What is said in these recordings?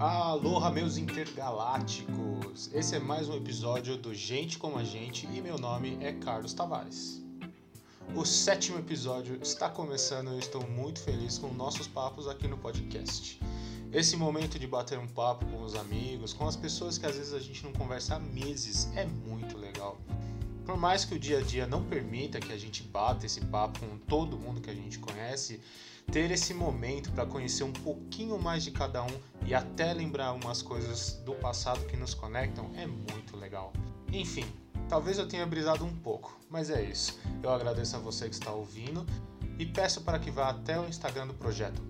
Aloha, meus intergalácticos! Esse é mais um episódio do Gente Como a Gente e meu nome é Carlos Tavares. O sétimo episódio está começando e eu estou muito feliz com nossos papos aqui no podcast. Esse momento de bater um papo com os amigos, com as pessoas que às vezes a gente não conversa há meses, é muito legal. Por mais que o dia a dia não permita que a gente bata esse papo com todo mundo que a gente conhece, ter esse momento para conhecer um pouquinho mais de cada um e até lembrar umas coisas do passado que nos conectam é muito legal. Enfim, talvez eu tenha brisado um pouco, mas é isso. Eu agradeço a você que está ouvindo e peço para que vá até o Instagram do projeto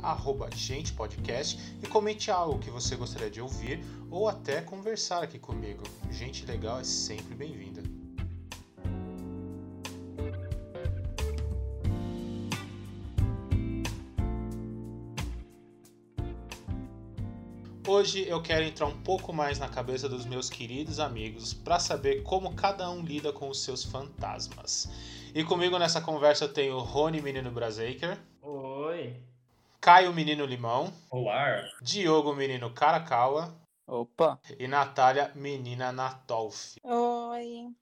@gentepodcast e comente algo que você gostaria de ouvir ou até conversar aqui comigo. Gente legal é sempre bem-vinda. Hoje eu quero entrar um pouco mais na cabeça dos meus queridos amigos para saber como cada um lida com os seus fantasmas. E comigo nessa conversa eu tenho Rony Menino Brasaker. Oi. Caio Menino Limão. Olá. Diogo Menino Caracaua. Opa. E Natália Menina Natolf. Oi.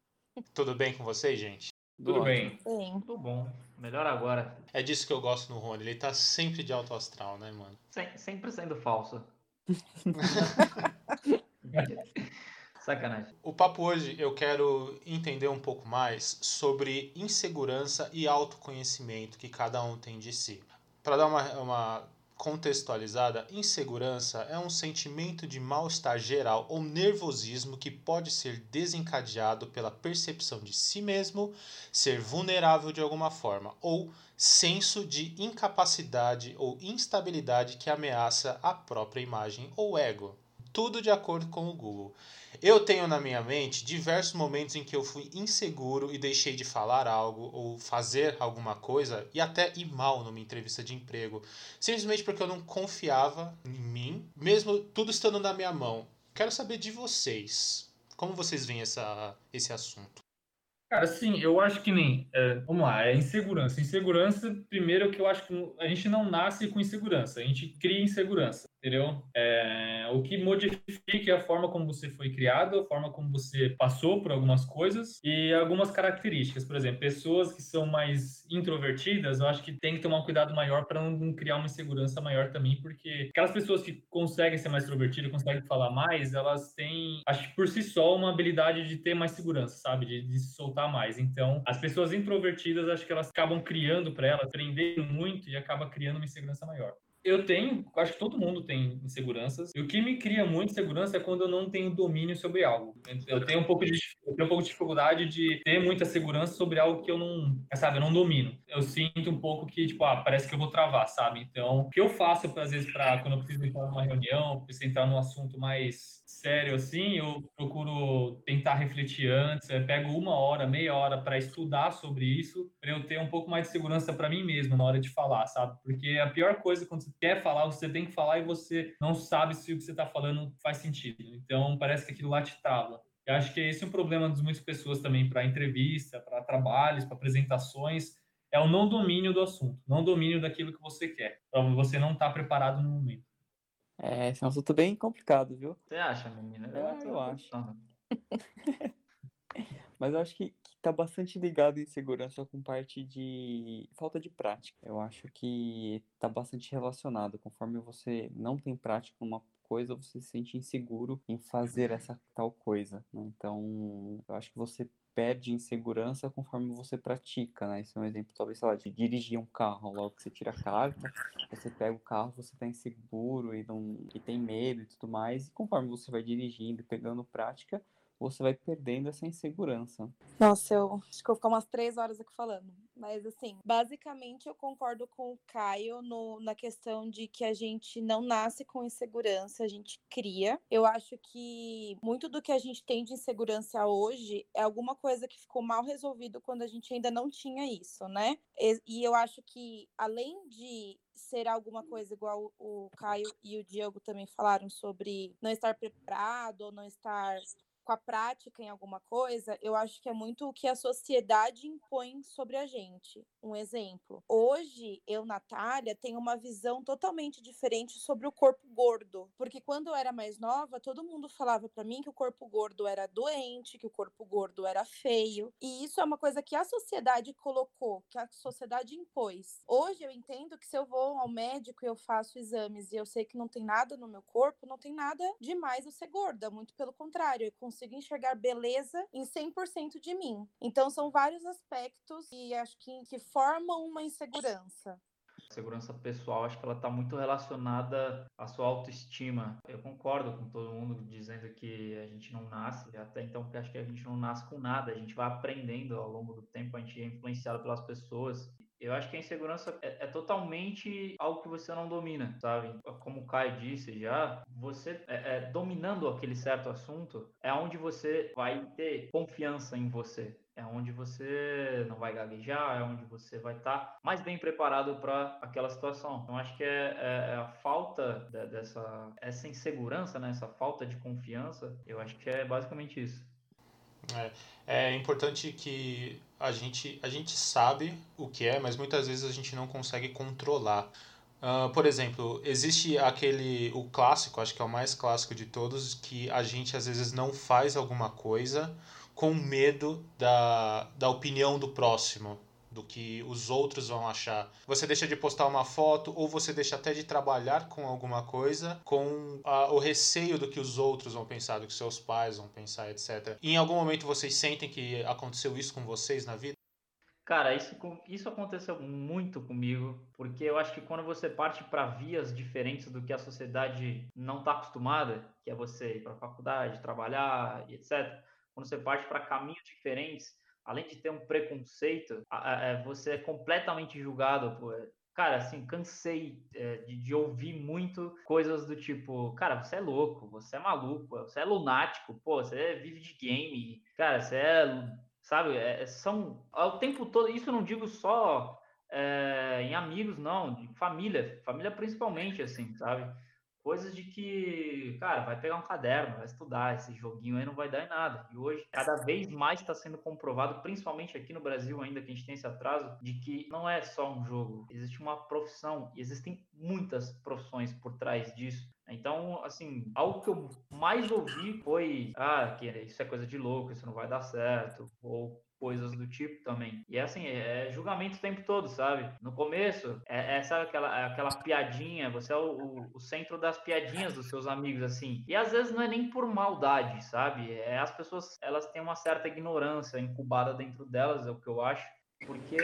Tudo bem com vocês, gente? Tudo bem? Sim. Tudo bom. Melhor agora. É disso que eu gosto no Rony. Ele tá sempre de alto astral, né, mano? Sem, sempre sendo falso. Sacanagem. O papo hoje eu quero entender um pouco mais sobre insegurança e autoconhecimento que cada um tem de si. Para dar uma, uma contextualizada, insegurança é um sentimento de mal-estar geral ou nervosismo que pode ser desencadeado pela percepção de si mesmo ser vulnerável de alguma forma ou senso de incapacidade ou instabilidade que ameaça a própria imagem ou ego. Tudo de acordo com o Google. Eu tenho na minha mente diversos momentos em que eu fui inseguro e deixei de falar algo ou fazer alguma coisa e até ir mal numa entrevista de emprego, simplesmente porque eu não confiava em mim, mesmo tudo estando na minha mão. Quero saber de vocês. Como vocês veem essa, esse assunto? Cara, sim, eu acho que nem. É, vamos lá, é insegurança. Insegurança, primeiro, que eu acho que a gente não nasce com insegurança, a gente cria insegurança, entendeu? É, o que modifica é a forma como você foi criado, a forma como você passou por algumas coisas e algumas características. Por exemplo, pessoas que são mais introvertidas, eu acho que tem que tomar um cuidado maior para não criar uma insegurança maior também, porque aquelas pessoas que conseguem ser mais extrovertidas, conseguem falar mais, elas têm, acho que por si só, uma habilidade de ter mais segurança, sabe? De, de se soltar soltar mais. Então, as pessoas introvertidas, acho que elas acabam criando para elas, aprendendo muito e acaba criando uma insegurança maior. Eu tenho, acho que todo mundo tem inseguranças. E o que me cria muito insegurança é quando eu não tenho domínio sobre algo. Eu tenho um pouco de, tenho um pouco de dificuldade de ter muita segurança sobre algo que eu não, sabe, eu não domino. Eu sinto um pouco que, tipo, ah, parece que eu vou travar, sabe? Então, o que eu faço, às vezes, para quando eu preciso entrar numa reunião, preciso entrar num assunto mais sério assim, eu procuro tentar refletir antes, eu pego uma hora, meia hora para estudar sobre isso, para eu ter um pouco mais de segurança para mim mesmo na hora de falar, sabe? Porque a pior coisa quando você quer falar, você tem que falar e você não sabe se o que você está falando faz sentido. Então parece que aquilo lá te trava. Eu acho que esse é um problema de muitas pessoas também para entrevista, para trabalhos, para apresentações, é o não domínio do assunto, não domínio daquilo que você quer, para você não estar tá preparado no momento. É, esse é um assunto bem complicado, viu? Você acha, menina? É, eu acho. Mas eu acho que, que tá bastante ligado em segurança com parte de falta de prática. Eu acho que tá bastante relacionado. Conforme você não tem prática numa coisa, você se sente inseguro em fazer essa tal coisa. Né? Então, eu acho que você perde em segurança conforme você pratica, né? Esse é um exemplo, talvez, sei lá, de dirigir um carro. Logo que você tira a carta, você pega o carro, você tá inseguro e, não, e tem medo e tudo mais. E conforme você vai dirigindo pegando prática, você vai perdendo essa insegurança. Nossa, eu acho que eu vou ficar umas três horas aqui falando. Mas, assim, basicamente eu concordo com o Caio no, na questão de que a gente não nasce com insegurança, a gente cria. Eu acho que muito do que a gente tem de insegurança hoje é alguma coisa que ficou mal resolvido quando a gente ainda não tinha isso, né? E, e eu acho que, além de ser alguma coisa igual o Caio e o Diego também falaram sobre não estar preparado ou não estar com a prática em alguma coisa, eu acho que é muito o que a sociedade impõe sobre a gente. Um exemplo. Hoje, eu, Natália, tenho uma visão totalmente diferente sobre o corpo gordo. Porque quando eu era mais nova, todo mundo falava para mim que o corpo gordo era doente, que o corpo gordo era feio. E isso é uma coisa que a sociedade colocou, que a sociedade impôs. Hoje eu entendo que se eu vou ao médico e eu faço exames e eu sei que não tem nada no meu corpo, não tem nada demais eu ser gorda. Muito pelo contrário, eu consigo enxergar beleza em 100% de mim. Então são vários aspectos e acho que, que formam uma insegurança. Segurança pessoal, acho que ela está muito relacionada à sua autoestima. Eu concordo com todo mundo dizendo que a gente não nasce, até então, porque acho que a gente não nasce com nada, a gente vai aprendendo ao longo do tempo, a gente é influenciado pelas pessoas. Eu acho que a insegurança é, é, totalmente algo que você não domina, sabe? Como o Caio disse já, você é, é, dominando aquele certo assunto é onde você vai ter confiança em você. É onde você não vai gaguejar, é onde você vai estar tá mais bem preparado para aquela situação. Então, acho que é, é, é a falta de, dessa essa insegurança, né? essa falta de confiança, eu acho que é basicamente isso. É, é importante que a gente, a gente sabe o que é, mas muitas vezes a gente não consegue controlar. Uh, por exemplo, existe aquele, o clássico, acho que é o mais clássico de todos, que a gente às vezes não faz alguma coisa com medo da, da opinião do próximo do que os outros vão achar. Você deixa de postar uma foto ou você deixa até de trabalhar com alguma coisa com a, o receio do que os outros vão pensar, do que seus pais vão pensar, etc. Em algum momento vocês sentem que aconteceu isso com vocês na vida? Cara, isso, isso aconteceu muito comigo, porque eu acho que quando você parte para vias diferentes do que a sociedade não está acostumada, que é você ir para a faculdade, trabalhar e etc., quando você parte para caminhos diferentes, além de ter um preconceito, é, você é completamente julgado por. Cara, assim, cansei é, de, de, ouvir muito coisas do tipo, cara, você é louco, você é maluco, você é lunático, pô, você vive de game, cara, você é, sabe, é, é são, ao tempo todo, isso eu não digo só é, em amigos, não, de família, família principalmente, assim, sabe? Coisas de que, cara, vai pegar um caderno, vai estudar, esse joguinho aí não vai dar em nada. E hoje, cada vez mais está sendo comprovado, principalmente aqui no Brasil ainda, que a gente tem esse atraso, de que não é só um jogo, existe uma profissão, e existem muitas profissões por trás disso. Então, assim, algo que eu mais ouvi foi, ah, que isso é coisa de louco, isso não vai dar certo, ou coisas do tipo também. E é assim, é, julgamento o tempo todo, sabe? No começo, é, é sabe aquela, é aquela piadinha, você é o, o, centro das piadinhas dos seus amigos, assim. E às vezes não é nem por maldade, sabe? É, as pessoas, elas têm uma certa ignorância incubada dentro delas, é o que eu acho. Porque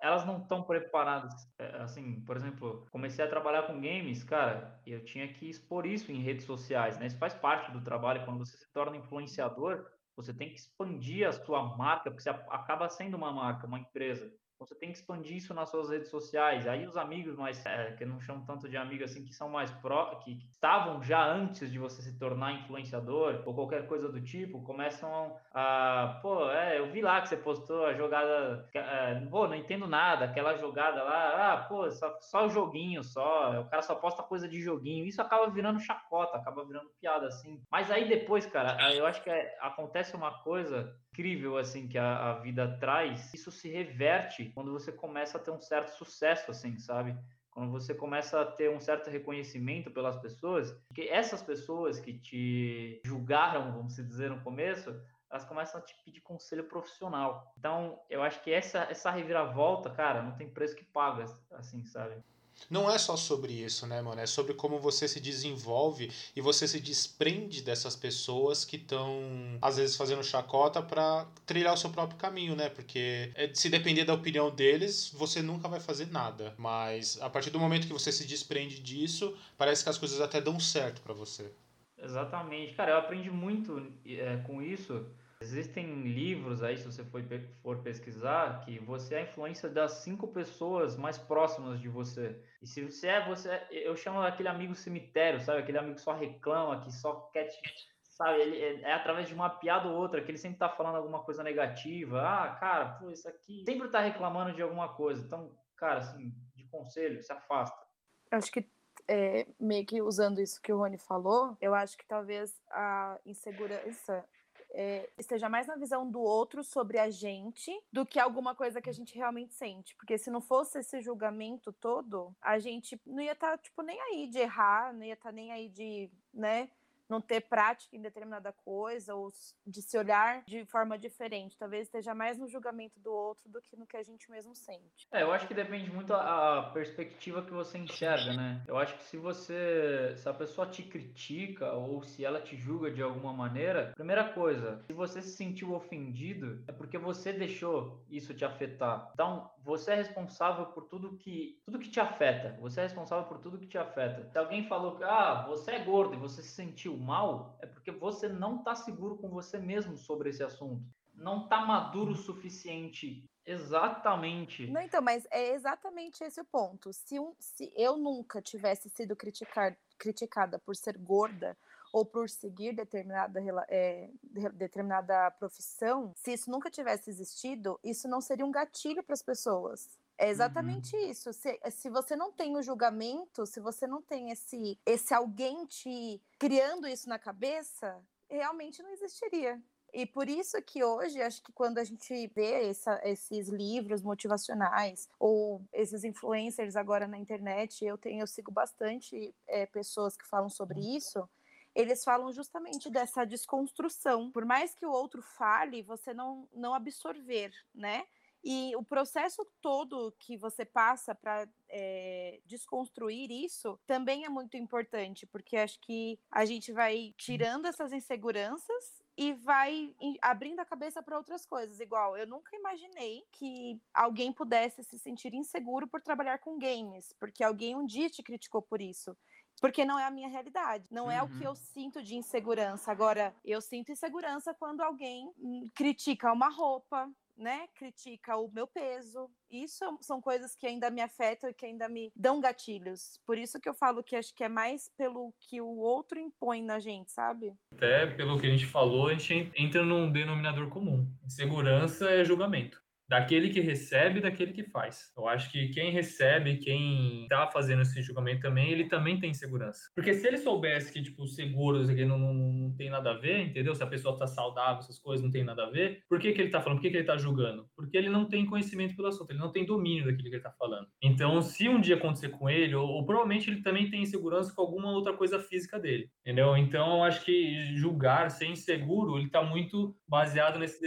elas não estão preparadas. É, assim, por exemplo, comecei a trabalhar com games, cara, eu tinha que expor isso em redes sociais, né? Isso faz parte do trabalho. Quando você se torna influenciador, você tem que expandir a sua marca, porque você acaba sendo uma marca, uma empresa. Você tem que expandir isso nas suas redes sociais. Aí os amigos mais, é, que não chamam tanto de amigos assim, que são mais pró, que estavam já antes de você se tornar influenciador ou qualquer coisa do tipo, começam a, pô, é, eu vi lá que você postou a jogada, é, pô, não entendo nada, aquela jogada lá, ah, pô, só, só joguinho, só, o cara só posta coisa de joguinho. Isso acaba virando chacota, acaba virando piada assim. Mas aí depois, cara, eu acho que é, acontece uma coisa incrível assim que a, a vida traz. Isso se reverte quando você começa a ter um certo sucesso, assim, sabe? Quando você começa a ter um certo reconhecimento pelas pessoas, que essas pessoas que te julgaram, vamos dizer, no começo, elas começam a te pedir conselho profissional. Então, eu acho que essa, essa reviravolta, cara, não tem preço que paga, assim, sabe? Não é só sobre isso, né, mano? É sobre como você se desenvolve e você se desprende dessas pessoas que estão, às vezes, fazendo chacota para trilhar o seu próprio caminho, né? Porque é, se depender da opinião deles, você nunca vai fazer nada. Mas a partir do momento que você se desprende disso, parece que as coisas até dão certo para você. Exatamente. Cara, eu aprendi muito é, com isso Existem livros aí, se você for, for pesquisar, que você é a influência das cinco pessoas mais próximas de você. E se você é, você eu chamo aquele amigo cemitério, sabe? Aquele amigo que só reclama, que só quer te, sabe? Ele é, é através de uma piada ou outra, que ele sempre tá falando alguma coisa negativa. Ah, cara, pô, isso aqui sempre tá reclamando de alguma coisa. Então, cara, assim, de conselho, se afasta. Acho que é, meio que usando isso que o Rony falou, eu acho que talvez a insegurança é, esteja mais na visão do outro sobre a gente do que alguma coisa que a gente realmente sente. Porque se não fosse esse julgamento todo, a gente não ia estar, tá, tipo, nem aí de errar, não ia estar tá nem aí de, né? Não ter prática em determinada coisa ou de se olhar de forma diferente. Talvez esteja mais no julgamento do outro do que no que a gente mesmo sente. É, eu acho que depende muito a perspectiva que você enxerga, né? Eu acho que se você, se a pessoa te critica ou se ela te julga de alguma maneira, primeira coisa, se você se sentiu ofendido, é porque você deixou isso te afetar. Então, você é responsável por tudo que tudo que te afeta. Você é responsável por tudo que te afeta. Se alguém falou que ah, você é gordo e você se sentiu mal, é porque você não está seguro com você mesmo sobre esse assunto. Não está maduro o suficiente. Exatamente. Não, então, mas é exatamente esse o ponto. Se, um, se eu nunca tivesse sido criticar, criticada por ser gorda ou por seguir determinada, é, determinada profissão, se isso nunca tivesse existido, isso não seria um gatilho para as pessoas. É exatamente uhum. isso. Se, se você não tem o julgamento, se você não tem esse, esse alguém te criando isso na cabeça, realmente não existiria. E por isso que hoje, acho que quando a gente vê essa, esses livros motivacionais ou esses influencers agora na internet, eu tenho eu sigo bastante é, pessoas que falam sobre uhum. isso eles falam justamente dessa desconstrução. Por mais que o outro fale, você não, não absorver, né? E o processo todo que você passa para é, desconstruir isso também é muito importante, porque acho que a gente vai tirando essas inseguranças e vai abrindo a cabeça para outras coisas. Igual, eu nunca imaginei que alguém pudesse se sentir inseguro por trabalhar com games, porque alguém um dia te criticou por isso. Porque não é a minha realidade, não é o que eu uhum. sinto de insegurança. Agora, eu sinto insegurança quando alguém hum, critica uma roupa, né, critica o meu peso. Isso são coisas que ainda me afetam e que ainda me dão gatilhos. Por isso que eu falo que acho que é mais pelo que o outro impõe na gente, sabe? Até pelo que a gente falou, a gente entra num denominador comum. Segurança é julgamento daquele que recebe e daquele que faz. Eu acho que quem recebe, quem tá fazendo esse julgamento também, ele também tem segurança. Porque se ele soubesse que, tipo, seguros aqui não, não, não tem nada a ver, entendeu? Se a pessoa tá saudável, essas coisas não tem nada a ver, por que, que ele tá falando? Por que, que ele tá julgando? Porque ele não tem conhecimento pelo assunto, ele não tem domínio daquilo que ele tá falando. Então, se um dia acontecer com ele, ou, ou provavelmente ele também tem insegurança com alguma outra coisa física dele, entendeu? Então, eu acho que julgar, ser inseguro, ele tá muito baseado nesse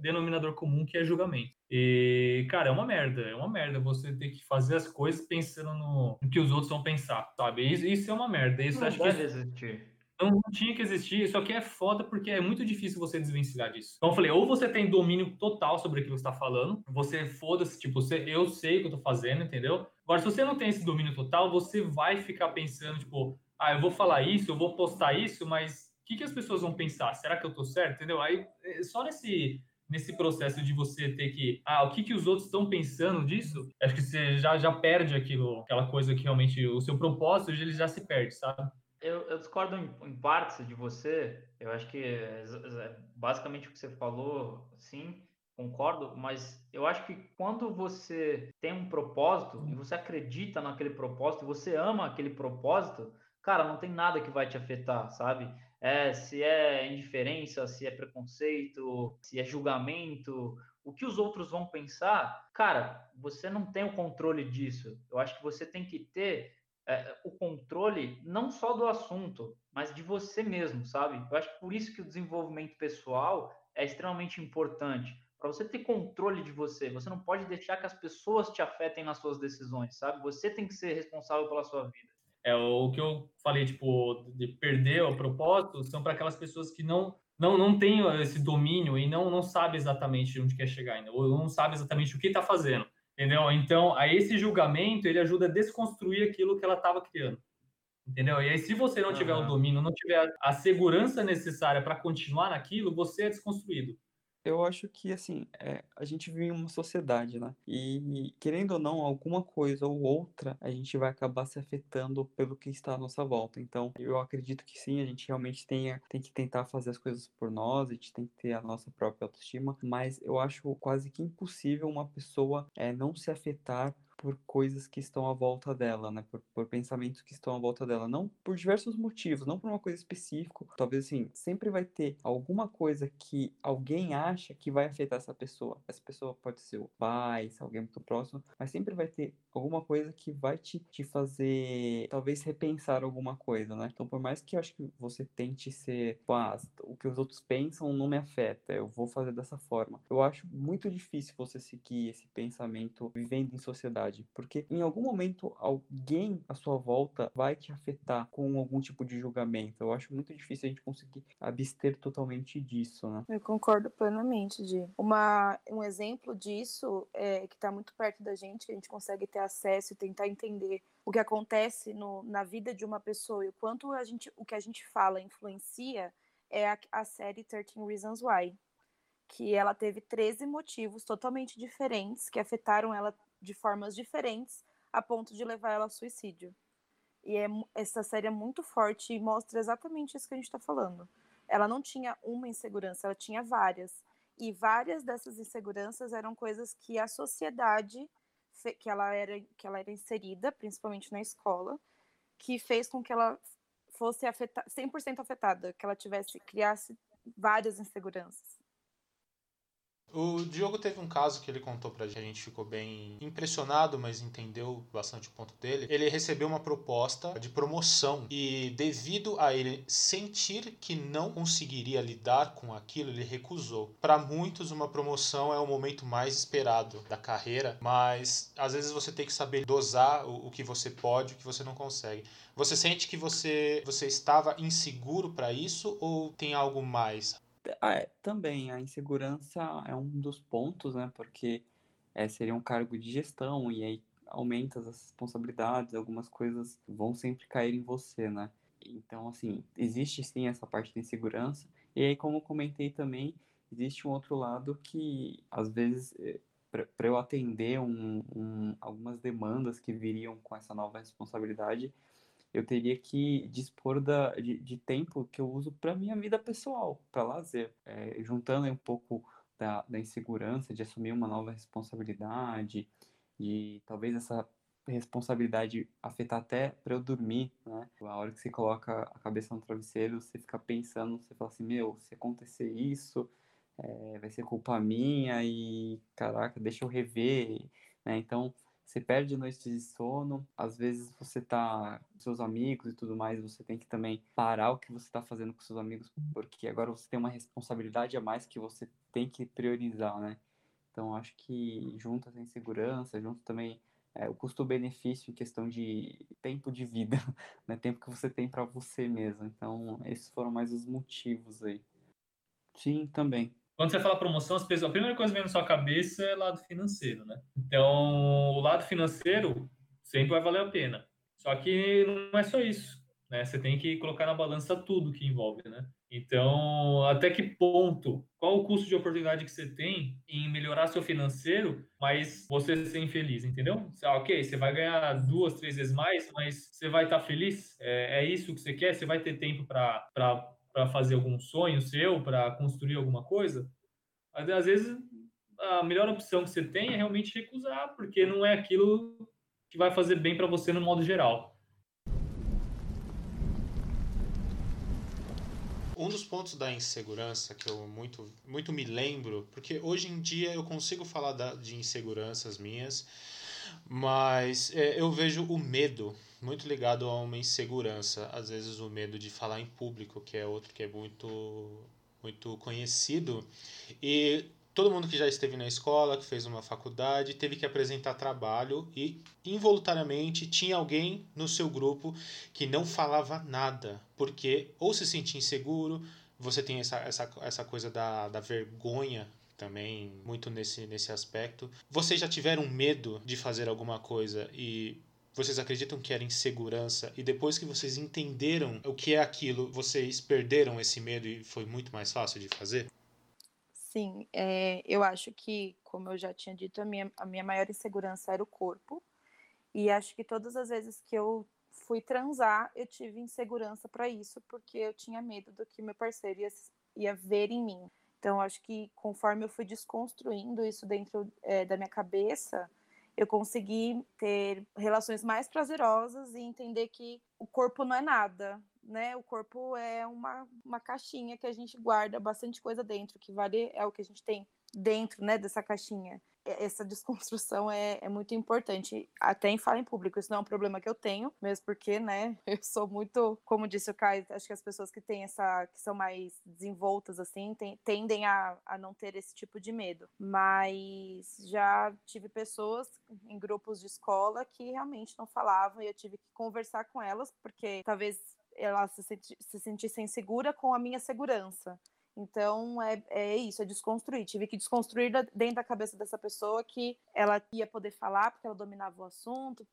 denominador comum que é julgamento. E, cara, é uma merda, é uma merda você ter que fazer as coisas pensando no, no que os outros vão pensar, sabe? Isso, isso é uma merda. Isso não acho que existir. Não, não tinha que existir, só que é foda porque é muito difícil você desvencilhar disso. Então eu falei, ou você tem domínio total sobre aquilo que você está falando, você foda-se, tipo, você, eu sei o que eu tô fazendo, entendeu? Agora, se você não tem esse domínio total, você vai ficar pensando, tipo, ah, eu vou falar isso, eu vou postar isso, mas o que, que as pessoas vão pensar? Será que eu tô certo? Entendeu? Aí, é, só nesse nesse processo de você ter que, ah, o que, que os outros estão pensando disso, acho que você já, já perde aquilo, aquela coisa que realmente o seu propósito ele já se perde, sabe? Eu, eu discordo em, em partes de você, eu acho que é, basicamente o que você falou, sim, concordo, mas eu acho que quando você tem um propósito e você acredita naquele propósito, você ama aquele propósito, cara, não tem nada que vai te afetar, sabe? É, se é indiferença, se é preconceito, se é julgamento, o que os outros vão pensar, cara, você não tem o controle disso. Eu acho que você tem que ter é, o controle não só do assunto, mas de você mesmo, sabe? Eu acho que por isso que o desenvolvimento pessoal é extremamente importante. Para você ter controle de você, você não pode deixar que as pessoas te afetem nas suas decisões, sabe? Você tem que ser responsável pela sua vida. É o que eu falei, tipo, de perder o propósito, são para aquelas pessoas que não não não têm esse domínio e não não sabe exatamente onde quer chegar ainda, ou não sabe exatamente o que está fazendo, entendeu? Então, aí esse julgamento, ele ajuda a desconstruir aquilo que ela estava criando. Entendeu? E aí, se você não tiver uhum. o domínio, não tiver a segurança necessária para continuar naquilo, você é desconstruído. Eu acho que, assim, é, a gente vive em uma sociedade, né? E, querendo ou não, alguma coisa ou outra, a gente vai acabar se afetando pelo que está à nossa volta. Então, eu acredito que sim, a gente realmente tenha, tem que tentar fazer as coisas por nós, a gente tem que ter a nossa própria autoestima, mas eu acho quase que impossível uma pessoa é, não se afetar por coisas que estão à volta dela, né? Por, por pensamentos que estão à volta dela. Não por diversos motivos, não por uma coisa específica. Talvez assim, sempre vai ter alguma coisa que alguém acha que vai afetar essa pessoa. Essa pessoa pode ser o pai, se alguém muito próximo, mas sempre vai ter alguma coisa que vai te, te fazer, talvez, repensar alguma coisa, né? Então, por mais que eu acho que você tente ser, ah, o que os outros pensam não me afeta, eu vou fazer dessa forma. Eu acho muito difícil você seguir esse pensamento vivendo em sociedade, porque em algum momento alguém à sua volta vai te afetar com algum tipo de julgamento. Eu acho muito difícil a gente conseguir abster totalmente disso, né? Eu concordo plenamente, de uma um exemplo disso é que está muito perto da gente, que a gente consegue ter acesso e tentar entender o que acontece no, na vida de uma pessoa e o quanto a gente, o que a gente fala influencia é a, a série 13 Reasons Why, que ela teve 13 motivos totalmente diferentes que afetaram ela de formas diferentes a ponto de levar ela ao suicídio. E é, essa série é muito forte e mostra exatamente isso que a gente está falando. Ela não tinha uma insegurança, ela tinha várias. E várias dessas inseguranças eram coisas que a sociedade que ela era que ela era inserida, principalmente na escola, que fez com que ela fosse afeta 100% afetada, que ela tivesse criasse várias inseguranças. O Diogo teve um caso que ele contou pra gente, a gente ficou bem impressionado, mas entendeu bastante o ponto dele. Ele recebeu uma proposta de promoção e devido a ele sentir que não conseguiria lidar com aquilo, ele recusou. Para muitos uma promoção é o momento mais esperado da carreira, mas às vezes você tem que saber dosar o, o que você pode, o que você não consegue. Você sente que você você estava inseguro para isso ou tem algo mais? Ah, é, também, a insegurança é um dos pontos, né? Porque é, seria um cargo de gestão e aí aumenta as responsabilidades, algumas coisas vão sempre cair em você, né? Então, assim, existe sim essa parte de insegurança. E aí, como comentei também, existe um outro lado que, às vezes, eh, para eu atender um, um, algumas demandas que viriam com essa nova responsabilidade, eu teria que dispor da, de, de tempo que eu uso para minha vida pessoal, para lazer, é, juntando um pouco da, da insegurança de assumir uma nova responsabilidade, e talvez essa responsabilidade afetar até para eu dormir, né? A hora que você coloca a cabeça no travesseiro, você fica pensando, você fala assim, meu, se acontecer isso, é, vai ser culpa minha e, caraca, deixa eu rever, né? Então, você perde noites de sono, às vezes você tá com seus amigos e tudo mais, você tem que também parar o que você está fazendo com seus amigos, porque agora você tem uma responsabilidade a mais que você tem que priorizar, né? Então acho que junto essa insegurança, junto também é, o custo-benefício em questão de tempo de vida, né? Tempo que você tem para você mesmo. Então esses foram mais os motivos aí. Sim, também. Quando você fala promoção, as pessoas, a primeira coisa que vem na sua cabeça é lado financeiro, né? Então, o lado financeiro sempre vai valer a pena. Só que não é só isso, né? Você tem que colocar na balança tudo que envolve, né? Então, até que ponto, qual o custo de oportunidade que você tem em melhorar seu financeiro, mas você ser infeliz, entendeu? Ah, ok, você vai ganhar duas, três vezes mais, mas você vai estar feliz? É, é isso que você quer? Você vai ter tempo para para fazer algum sonho seu, para construir alguma coisa, às vezes a melhor opção que você tem é realmente recusar, porque não é aquilo que vai fazer bem para você no modo geral. Um dos pontos da insegurança que eu muito, muito me lembro, porque hoje em dia eu consigo falar de inseguranças minhas, mas é, eu vejo o medo muito ligado a uma insegurança, às vezes o medo de falar em público, que é outro que é muito muito conhecido. E todo mundo que já esteve na escola, que fez uma faculdade, teve que apresentar trabalho e involuntariamente tinha alguém no seu grupo que não falava nada, porque ou se sentia inseguro, você tem essa, essa, essa coisa da, da vergonha também muito nesse, nesse aspecto. Vocês já tiveram medo de fazer alguma coisa e vocês acreditam que era insegurança e depois que vocês entenderam o que é aquilo, vocês perderam esse medo e foi muito mais fácil de fazer? Sim, é, eu acho que, como eu já tinha dito, a minha, a minha maior insegurança era o corpo. E acho que todas as vezes que eu fui transar, eu tive insegurança para isso, porque eu tinha medo do que meu parceiro ia, ia ver em mim. Então, acho que conforme eu fui desconstruindo isso dentro é, da minha cabeça, eu consegui ter relações mais prazerosas e entender que o corpo não é nada, né? O corpo é uma, uma caixinha que a gente guarda bastante coisa dentro, que vale é o que a gente tem dentro, né, dessa caixinha essa desconstrução é, é, muito importante, até em fala em público. Isso não é um problema que eu tenho, mesmo porque, né, eu sou muito, como disse o Caio, acho que as pessoas que têm essa, que são mais desenvoltas, assim, tem, tendem a, a não ter esse tipo de medo. Mas já tive pessoas em grupos de escola que realmente não falavam e eu tive que conversar com elas, porque talvez elas se, se sentissem segura com a minha segurança. Então é, é isso, é desconstruir. Tive que desconstruir dentro da cabeça dessa pessoa que ela ia poder falar porque ela dominava o assunto,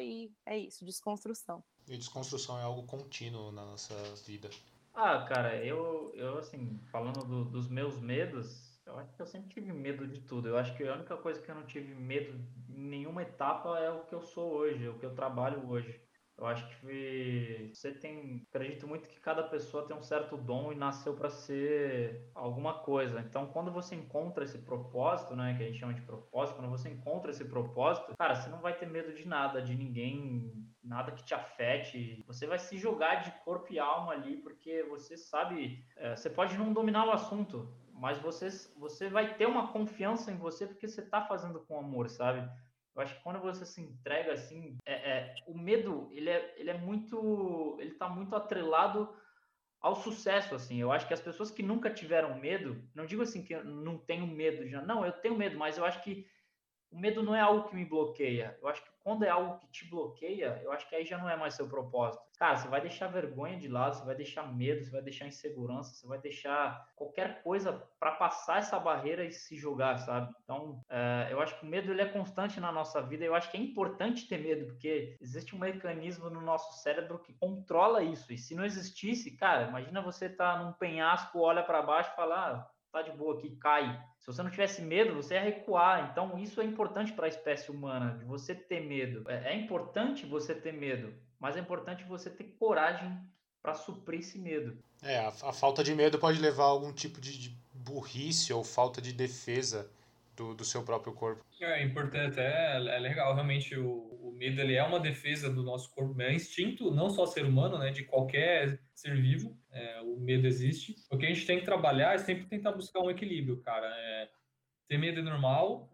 e é isso, desconstrução. E desconstrução é algo contínuo na nossa vida. Ah, cara, eu, eu assim, falando do, dos meus medos, eu acho que eu sempre tive medo de tudo. Eu acho que a única coisa que eu não tive medo em nenhuma etapa é o que eu sou hoje, o que eu trabalho hoje. Eu acho que você tem. Acredito muito que cada pessoa tem um certo dom e nasceu para ser alguma coisa. Então, quando você encontra esse propósito, né, que a gente chama de propósito, quando você encontra esse propósito, cara, você não vai ter medo de nada, de ninguém, nada que te afete. Você vai se jogar de corpo e alma ali, porque você sabe. É, você pode não dominar o assunto, mas você, você vai ter uma confiança em você porque você está fazendo com amor, sabe? Eu acho que quando você se entrega assim, é, é, o medo ele é, ele é muito, ele está muito atrelado ao sucesso assim. Eu acho que as pessoas que nunca tiveram medo, não digo assim que eu não tenho medo já, não, eu tenho medo, mas eu acho que o medo não é algo que me bloqueia. Eu acho que quando é algo que te bloqueia, eu acho que aí já não é mais seu propósito. Cara, você vai deixar vergonha de lado, você vai deixar medo, você vai deixar insegurança, você vai deixar qualquer coisa para passar essa barreira e se jogar, sabe? Então, é, eu acho que o medo ele é constante na nossa vida. Eu acho que é importante ter medo, porque existe um mecanismo no nosso cérebro que controla isso. E se não existisse, cara, imagina você tá num penhasco, olha para baixo e fala, ah, tá de boa aqui, cai. Se você não tivesse medo, você ia recuar. Então, isso é importante para a espécie humana, de você ter medo. É, é importante você ter medo, mas é importante você ter coragem para suprir esse medo. É, a, a, falta de medo pode levar a algum tipo de, de burrice ou falta de defesa do, do seu próprio corpo. É importante, é, é legal, realmente o, o medo ele é uma defesa do nosso corpo, é instinto, não só ser humano, né, de qualquer ser vivo, é, o medo existe. O que a gente tem que trabalhar é sempre tentar buscar um equilíbrio, cara. É, ter medo é normal,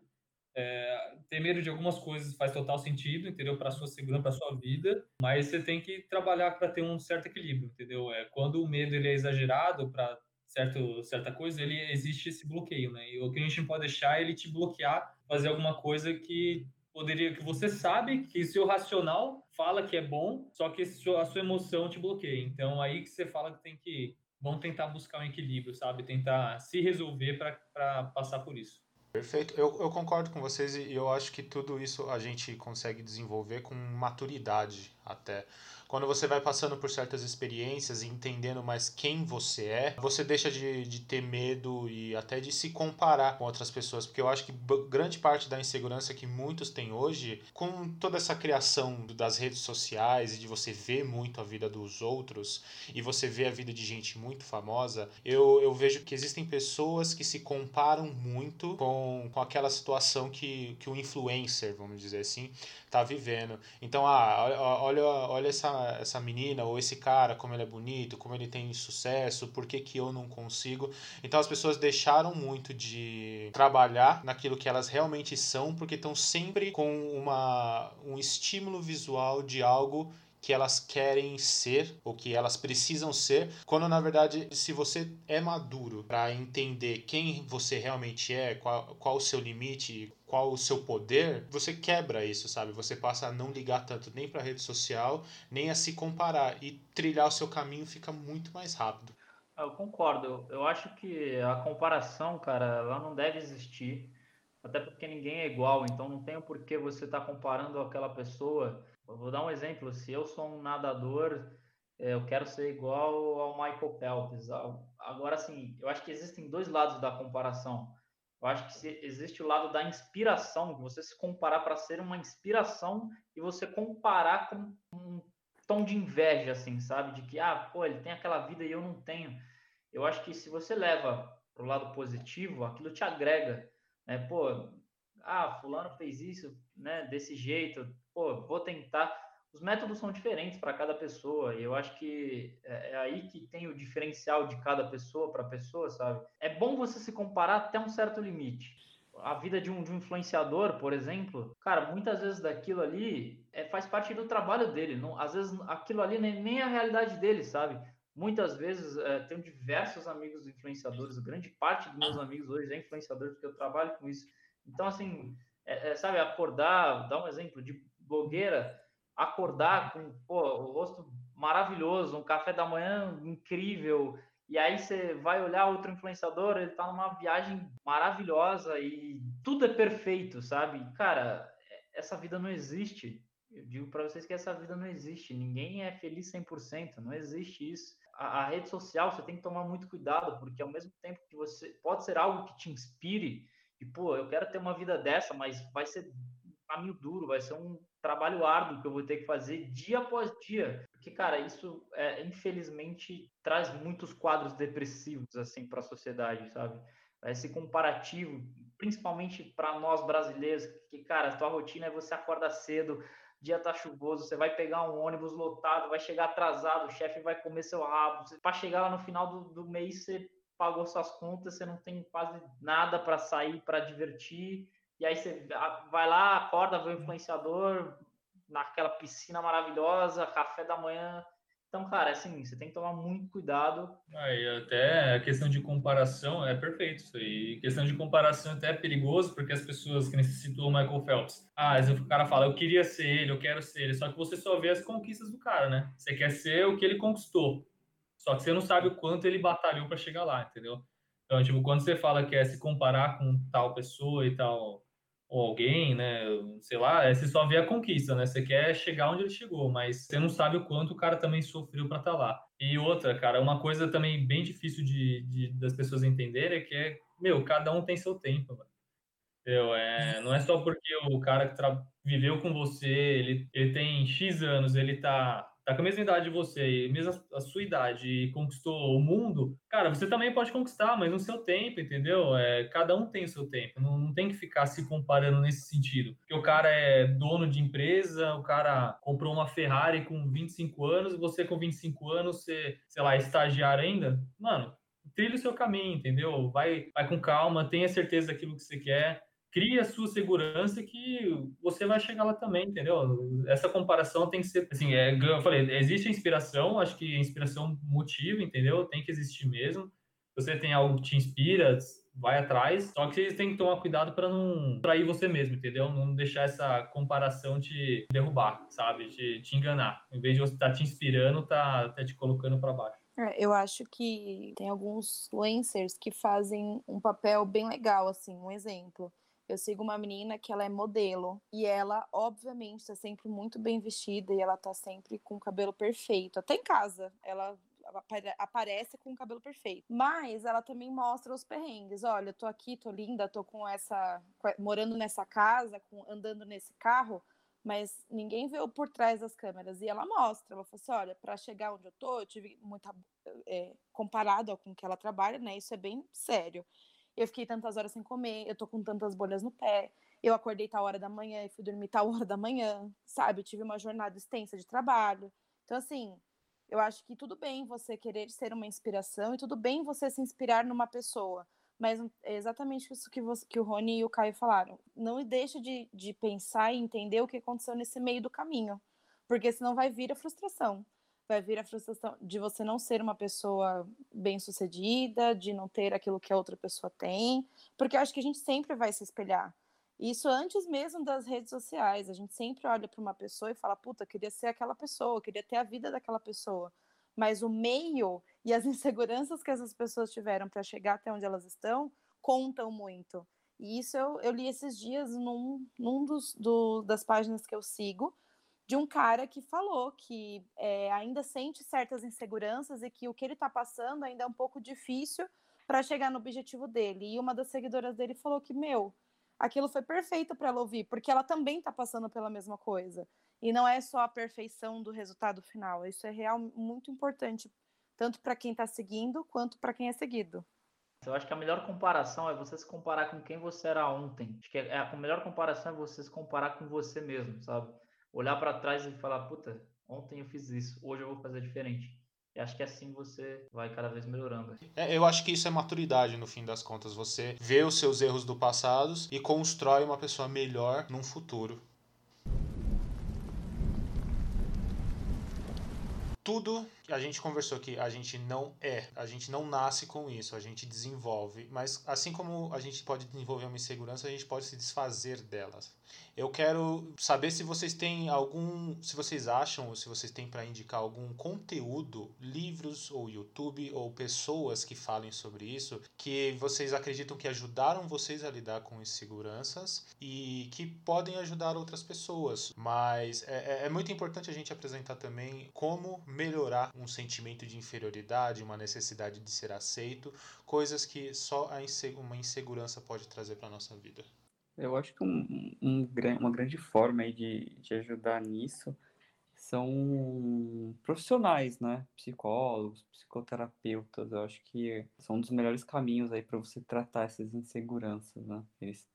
é, ter medo de algumas coisas faz total sentido, entendeu? Para sua segurança, para sua vida, mas você tem que trabalhar para ter um certo equilíbrio, entendeu? É quando o medo ele é exagerado para certo, certa coisa, ele existe esse bloqueio, né? E o que a gente não pode deixar é ele te bloquear, fazer alguma coisa que poderia, que você sabe que seu racional fala que é bom, só que a sua emoção te bloqueia. Então aí que você fala que tem que vamos tentar buscar um equilíbrio, sabe? Tentar se resolver para passar por isso. Perfeito, eu, eu concordo com vocês e eu acho que tudo isso a gente consegue desenvolver com maturidade até. Quando você vai passando por certas experiências e entendendo mais quem você é, você deixa de, de ter medo e até de se comparar com outras pessoas. Porque eu acho que grande parte da insegurança que muitos têm hoje, com toda essa criação das redes sociais e de você ver muito a vida dos outros e você vê a vida de gente muito famosa, eu, eu vejo que existem pessoas que se comparam muito com, com aquela situação que, que o influencer, vamos dizer assim, tá vivendo. Então, ah, olha, olha essa, essa menina ou esse cara, como ele é bonito, como ele tem sucesso, por que, que eu não consigo. Então, as pessoas deixaram muito de trabalhar naquilo que elas realmente são, porque estão sempre com uma, um estímulo visual de algo que elas querem ser ou que elas precisam ser, quando na verdade, se você é maduro para entender quem você realmente é, qual, qual o seu limite, qual o seu poder, você quebra isso, sabe? Você passa a não ligar tanto nem para rede social, nem a se comparar e trilhar o seu caminho fica muito mais rápido. Eu concordo. Eu acho que a comparação, cara, ela não deve existir. Até porque ninguém é igual, então não tem o porquê você estar tá comparando aquela pessoa eu vou dar um exemplo. Se eu sou um nadador, é, eu quero ser igual ao Michael Phelps. Agora, assim, eu acho que existem dois lados da comparação. Eu acho que existe o lado da inspiração, você se comparar para ser uma inspiração e você comparar com um tom de inveja, assim, sabe? De que, ah, pô, ele tem aquela vida e eu não tenho. Eu acho que se você leva para o lado positivo, aquilo te agrega. Né? Pô, ah, fulano fez isso, né, desse jeito, pô, vou tentar. Os métodos são diferentes para cada pessoa e eu acho que é, é aí que tem o diferencial de cada pessoa para pessoa, sabe? É bom você se comparar até um certo limite. A vida de um, de um influenciador, por exemplo, cara, muitas vezes daquilo ali é, faz parte do trabalho dele. Não, às vezes aquilo ali nem, nem é a realidade dele, sabe? Muitas vezes é, tenho diversos amigos influenciadores, grande parte dos meus amigos hoje é influenciador porque eu trabalho com isso. Então, assim, é, é, sabe, acordar, dar um exemplo de blogueira, acordar com pô, o rosto maravilhoso, um café da manhã incrível, e aí você vai olhar outro influenciador, ele tá numa viagem maravilhosa e tudo é perfeito, sabe? Cara, essa vida não existe. Eu digo para vocês que essa vida não existe. Ninguém é feliz 100%, não existe isso. A, a, rede social você tem que tomar muito cuidado, porque ao mesmo tempo que você pode ser algo que te inspire, e pô, eu quero ter uma vida dessa, mas vai ser caminho duro, vai ser um trabalho árduo que eu vou ter que fazer dia após dia. Porque, cara, isso é, infelizmente traz muitos quadros depressivos assim para a sociedade, sabe? Esse comparativo, principalmente para nós brasileiros, que, cara, a tua rotina é você acorda cedo, dia tá chuvoso, você vai pegar um ônibus lotado, vai chegar atrasado, o chefe vai comer seu rabo. Para chegar lá no final do, do mês, você pagou suas contas, você não tem quase nada para sair, para divertir, e aí você vai lá, acorda, vê o influenciador naquela piscina maravilhosa, café da manhã. Então, cara, assim, você tem que tomar muito cuidado. Aí, até a questão de comparação é perfeito isso aí. questão de comparação até é perigoso, porque as pessoas que necessitam o Michael Phelps. Ah, o cara fala, eu queria ser ele, eu quero ser ele. Só que você só vê as conquistas do cara, né? Você quer ser o que ele conquistou. Só que você não sabe o quanto ele batalhou para chegar lá, entendeu? Então, tipo, quando você fala que é se comparar com tal pessoa e tal, ou alguém, né, sei lá, é, você só vê a conquista, né? Você quer chegar onde ele chegou, mas você não sabe o quanto o cara também sofreu para estar tá lá. E outra, cara, uma coisa também bem difícil de, de das pessoas entenderem é que é, meu, cada um tem seu tempo, mano. Entendeu? É, não é só porque o cara que viveu com você, ele, ele tem X anos, ele tá tá com a mesma idade de você, mesmo a sua idade, e conquistou o mundo, cara, você também pode conquistar, mas no seu tempo, entendeu? É, cada um tem o seu tempo, não, tem que ficar se comparando nesse sentido. Porque o cara é dono de empresa, o cara comprou uma Ferrari com 25 anos, você com 25 anos, você, sei lá, é estagiário ainda, mano, trilha o seu caminho, entendeu? Vai, vai com calma, tenha certeza daquilo que você quer cria a sua segurança que você vai chegar lá também, entendeu? Essa comparação tem que ser, assim, é, eu falei, existe a inspiração, acho que a inspiração motiva, entendeu? Tem que existir mesmo. Você tem algo que te inspira, vai atrás. Só que você tem que tomar cuidado para não trair você mesmo, entendeu? Não deixar essa comparação te derrubar, sabe? Te, te enganar. Em vez de você estar tá te inspirando, tá, tá te colocando para baixo. É, eu acho que tem alguns influencers que fazem um papel bem legal, assim, um exemplo. Eu sigo uma menina que ela é modelo e ela, obviamente, está sempre muito bem vestida e ela tá sempre com o cabelo perfeito. Até em casa, ela aparece com o cabelo perfeito. Mas ela também mostra os perrengues. Olha, eu tô aqui, tô linda, tô com essa. morando nessa casa, com, andando nesse carro, mas ninguém vê por trás das câmeras. E ela mostra, ela fala assim: olha, para chegar onde eu tô, eu tive muita. É, comparado com o que ela trabalha, né? Isso é bem sério eu fiquei tantas horas sem comer, eu tô com tantas bolhas no pé, eu acordei tal hora da manhã e fui dormir tal hora da manhã, sabe? Eu tive uma jornada extensa de trabalho. Então, assim, eu acho que tudo bem você querer ser uma inspiração e tudo bem você se inspirar numa pessoa, mas é exatamente isso que, você, que o Rony e o Caio falaram. Não deixe de, de pensar e entender o que aconteceu nesse meio do caminho, porque senão vai vir a frustração vai vir a frustração de você não ser uma pessoa bem-sucedida, de não ter aquilo que a outra pessoa tem, porque eu acho que a gente sempre vai se espelhar. Isso antes mesmo das redes sociais, a gente sempre olha para uma pessoa e fala: "Puta, queria ser aquela pessoa, queria ter a vida daquela pessoa". Mas o meio e as inseguranças que essas pessoas tiveram para chegar até onde elas estão contam muito. E isso eu, eu li esses dias num, num dos, do, das páginas que eu sigo, de um cara que falou que é, ainda sente certas inseguranças e que o que ele está passando ainda é um pouco difícil para chegar no objetivo dele. E uma das seguidoras dele falou que, meu, aquilo foi perfeito para ela ouvir, porque ela também está passando pela mesma coisa. E não é só a perfeição do resultado final. Isso é real muito importante, tanto para quem está seguindo quanto para quem é seguido. Eu acho que a melhor comparação é você se comparar com quem você era ontem. Acho que é, a melhor comparação é você se comparar com você mesmo, sabe? Olhar para trás e falar, puta, ontem eu fiz isso, hoje eu vou fazer diferente. E acho que assim você vai cada vez melhorando. É, eu acho que isso é maturidade no fim das contas. Você vê os seus erros do passado e constrói uma pessoa melhor num futuro. Tudo a gente conversou que a gente não é, a gente não nasce com isso, a gente desenvolve. Mas assim como a gente pode desenvolver uma insegurança, a gente pode se desfazer delas. Eu quero saber se vocês têm algum, se vocês acham ou se vocês têm para indicar algum conteúdo, livros ou YouTube ou pessoas que falem sobre isso, que vocês acreditam que ajudaram vocês a lidar com inseguranças e que podem ajudar outras pessoas. Mas é, é, é muito importante a gente apresentar também como melhorar um sentimento de inferioridade, uma necessidade de ser aceito, coisas que só uma insegurança pode trazer para nossa vida. Eu acho que um, um, uma grande forma de, de ajudar nisso são profissionais, né? Psicólogos, psicoterapeutas. Eu acho que são um dos melhores caminhos aí para você tratar essas inseguranças, né? Eles,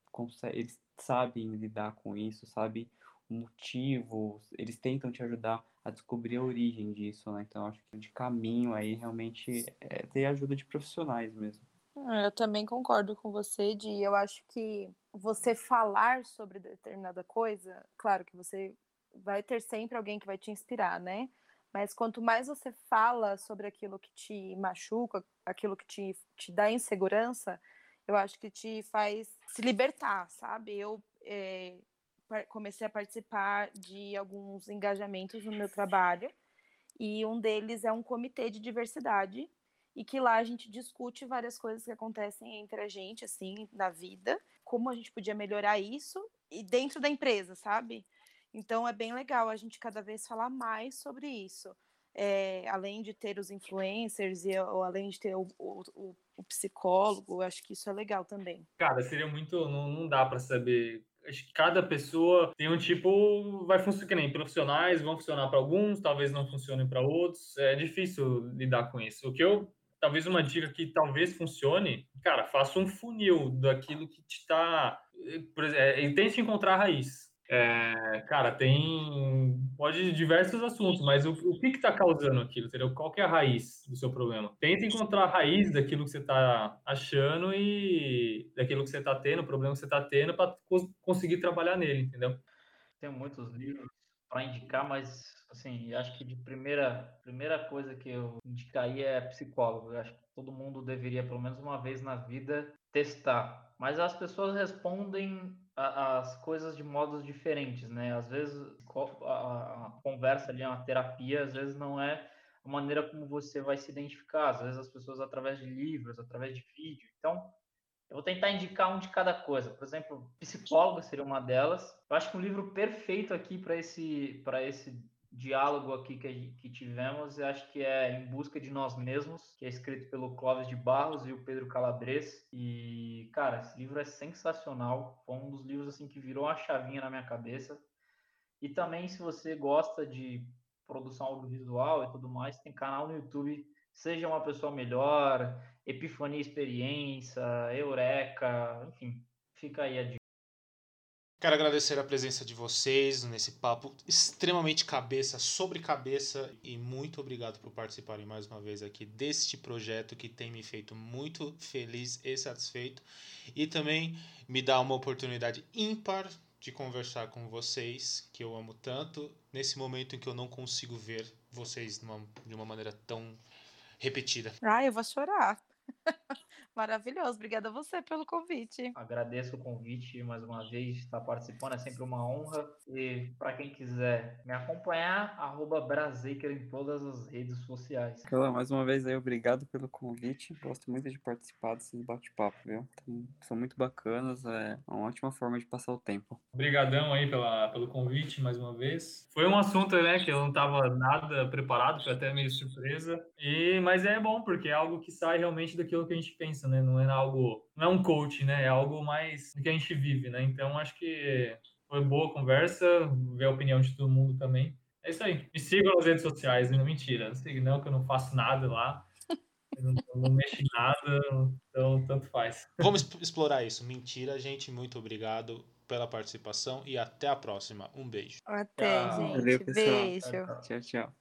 eles sabem lidar com isso, sabem o motivo, eles tentam te ajudar a descobrir a origem disso, né? Então acho que de caminho aí realmente é ter ajuda de profissionais mesmo. Ah, eu também concordo com você, de eu acho que você falar sobre determinada coisa, claro que você vai ter sempre alguém que vai te inspirar, né? Mas quanto mais você fala sobre aquilo que te machuca, aquilo que te, te dá insegurança, eu acho que te faz se libertar, sabe? Eu é, comecei a participar de alguns engajamentos no meu trabalho e um deles é um comitê de diversidade e que lá a gente discute várias coisas que acontecem entre a gente assim na vida, como a gente podia melhorar isso e dentro da empresa, sabe? Então é bem legal a gente cada vez falar mais sobre isso. É, além de ter os influencers e ou além de ter o, o, o, psicólogo, acho que isso é legal também. Cara, seria muito. Não, não dá para saber acho que cada pessoa tem um tipo, vai funcionar que nem profissionais, vão funcionar para alguns, talvez não funcionem para outros. É difícil lidar com isso. O que eu, talvez uma dica que talvez funcione, cara, faça um funil daquilo que te está, por exemplo, é, tente encontrar a raiz. É, cara, tem pode diversos assuntos, mas o, o que está causando aquilo, entendeu? Qual que é a raiz do seu problema? Tenta encontrar a raiz daquilo que você está achando e daquilo que você está tendo, o problema que você está tendo, para conseguir trabalhar nele, entendeu? Tem muitos livros para indicar, mas assim, acho que de primeira primeira coisa que eu indicaria é psicólogo. Eu acho que todo mundo deveria pelo menos uma vez na vida testar. Mas as pessoas respondem as coisas de modos diferentes, né? Às vezes a, conversa ali, uma terapia, às vezes não é a maneira como você vai se identificar. Às vezes as pessoas através de livros, através de vídeo. Então, eu vou tentar indicar um de cada coisa. Por exemplo, psicólogo seria uma delas. Eu acho que um livro perfeito aqui para esse para esse diálogo aqui que, que tivemos, acho que é Em Busca de Nós Mesmos, que é escrito pelo Clóvis de Barros e o Pedro Calabres. E, cara, esse livro é sensacional. Foi um dos livros assim que virou uma chavinha na minha cabeça. E também, se você gosta de produção audiovisual e tudo mais, tem canal no YouTube Seja uma Pessoa Melhor, Epifania Experiência, Eureka, enfim, fica aí a dica. Quero agradecer a presença de vocês nesse papo extremamente cabeça sobre cabeça e muito obrigado por participarem mais uma vez aqui deste projeto que tem me feito muito feliz e satisfeito e também me dá uma oportunidade ímpar de conversar com vocês que eu amo tanto nesse momento em que eu não consigo ver vocês de uma, de uma maneira tão repetida. Ah, eu vou chorar. Maravilhoso, obrigada a você pelo convite. Agradeço o convite mais uma vez, estar participando, é sempre uma honra. E para quem quiser me acompanhar, arroba em todas as redes sociais. Então, mais uma vez aí, obrigado pelo convite. Gosto muito de participar desses bate-papo, viu? São muito bacanas, é uma ótima forma de passar o tempo. Obrigadão aí pela, pelo convite mais uma vez. Foi um assunto né, que eu não estava nada preparado, foi até meio surpresa. E, mas é bom, porque é algo que sai realmente daquilo que a gente pensa né? Não é algo, não é um coach, né? É algo mais do que a gente vive, né? Então acho que foi boa conversa, ver a opinião de todo mundo também. É isso aí. Me sigam nas redes sociais, não mentira. Não siga não que eu não faço nada lá. não, não mexe em nada, então tanto faz. Vamos exp- explorar isso. Mentira, gente. Muito obrigado pela participação e até a próxima. Um beijo. Até, Tchau. gente. Valeu, pessoal. Beijo. Tchau, tchau.